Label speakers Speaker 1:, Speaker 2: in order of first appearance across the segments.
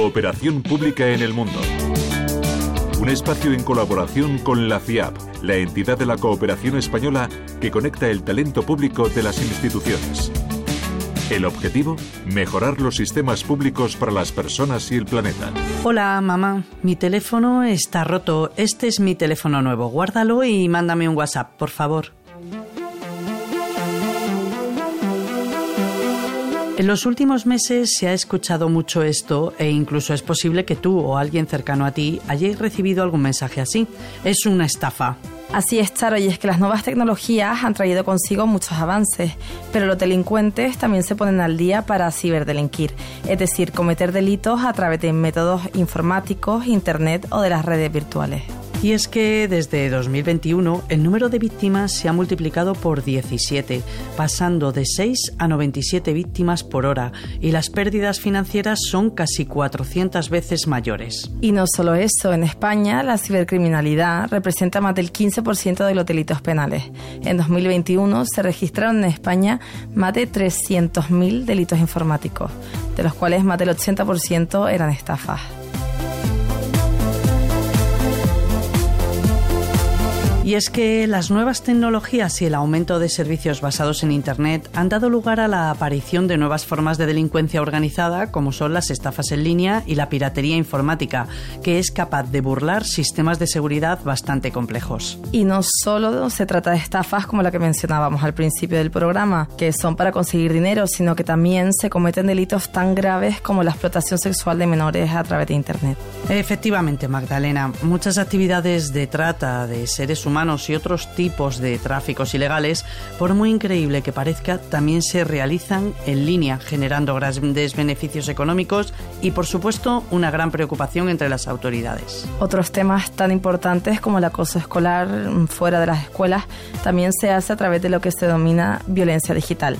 Speaker 1: cooperación pública en el mundo. Un espacio en colaboración con la FIAP, la entidad de la cooperación española que conecta el talento público de las instituciones. El objetivo, mejorar los sistemas públicos para las personas y el planeta.
Speaker 2: Hola, mamá. Mi teléfono está roto. Este es mi teléfono nuevo. Guárdalo y mándame un WhatsApp, por favor. En los últimos meses se ha escuchado mucho esto e incluso es posible que tú o alguien cercano a ti hayáis recibido algún mensaje así. Es una estafa.
Speaker 3: Así es, Charo, y es que las nuevas tecnologías han traído consigo muchos avances, pero los delincuentes también se ponen al día para ciberdelinquir, es decir, cometer delitos a través de métodos informáticos, internet o de las redes virtuales.
Speaker 2: Y es que desde 2021 el número de víctimas se ha multiplicado por 17, pasando de 6 a 97 víctimas por hora, y las pérdidas financieras son casi 400 veces mayores.
Speaker 3: Y no solo eso, en España la cibercriminalidad representa más del 15% de los delitos penales. En 2021 se registraron en España más de 300.000 delitos informáticos, de los cuales más del 80% eran estafas.
Speaker 2: Y es que las nuevas tecnologías y el aumento de servicios basados en Internet han dado lugar a la aparición de nuevas formas de delincuencia organizada, como son las estafas en línea y la piratería informática, que es capaz de burlar sistemas de seguridad bastante complejos.
Speaker 3: Y no solo se trata de estafas como la que mencionábamos al principio del programa, que son para conseguir dinero, sino que también se cometen delitos tan graves como la explotación sexual de menores a través de Internet.
Speaker 2: Efectivamente, Magdalena, muchas actividades de trata de seres humanos y otros tipos de tráficos ilegales, por muy increíble que parezca, también se realizan en línea, generando grandes beneficios económicos y, por supuesto, una gran preocupación entre las autoridades.
Speaker 3: Otros temas tan importantes como el acoso escolar mm, fuera de las escuelas también se hace a través de lo que se denomina violencia digital.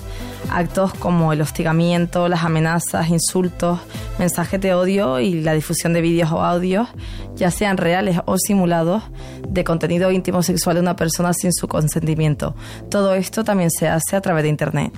Speaker 3: Actos como el hostigamiento, las amenazas, insultos, mensajes de odio y la difusión de vídeos o audios, ya sean reales o simulados, de contenido íntimo sexual de una persona sin su consentimiento. Todo esto también se hace a través de Internet.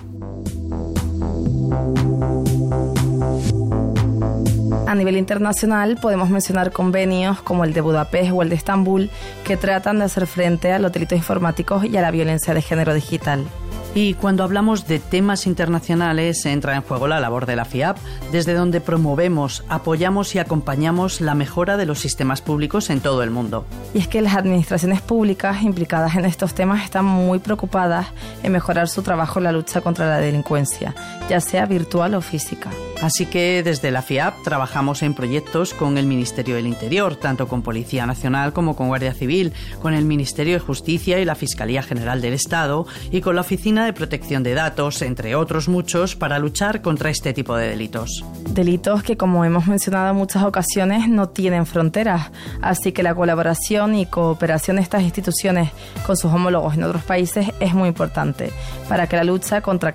Speaker 3: A nivel internacional podemos mencionar convenios como el de Budapest o el de Estambul que tratan de hacer frente a los delitos informáticos y a la violencia de género digital.
Speaker 2: Y cuando hablamos de temas internacionales entra en juego la labor de la FIAP, desde donde promovemos, apoyamos y acompañamos la mejora de los sistemas públicos en todo el mundo.
Speaker 3: Y es que las administraciones públicas implicadas en estos temas están muy preocupadas en mejorar su trabajo en la lucha contra la delincuencia, ya sea virtual o física.
Speaker 2: Así que desde la FIAP trabajamos en proyectos con el Ministerio del Interior, tanto con Policía Nacional como con Guardia Civil, con el Ministerio de Justicia y la Fiscalía General del Estado y con la Oficina de Protección de Datos, entre otros muchos, para luchar contra este tipo de delitos.
Speaker 3: Delitos que, como hemos mencionado en muchas ocasiones, no tienen fronteras, así que la colaboración y cooperación de estas instituciones con sus homólogos en otros países es muy importante para que la lucha contra,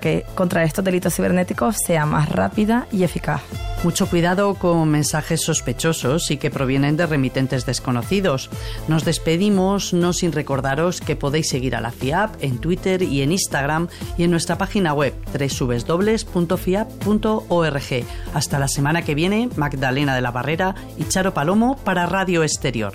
Speaker 3: estos delitos cibernéticos sea más rápida eficaz.
Speaker 2: Mucho cuidado con mensajes sospechosos y que provienen de remitentes desconocidos. Nos despedimos no sin recordaros que podéis seguir a la FIAP en Twitter y en Instagram y en nuestra página web www.fiap.org. Hasta la semana que viene, Magdalena de la Barrera y Charo Palomo para Radio Exterior.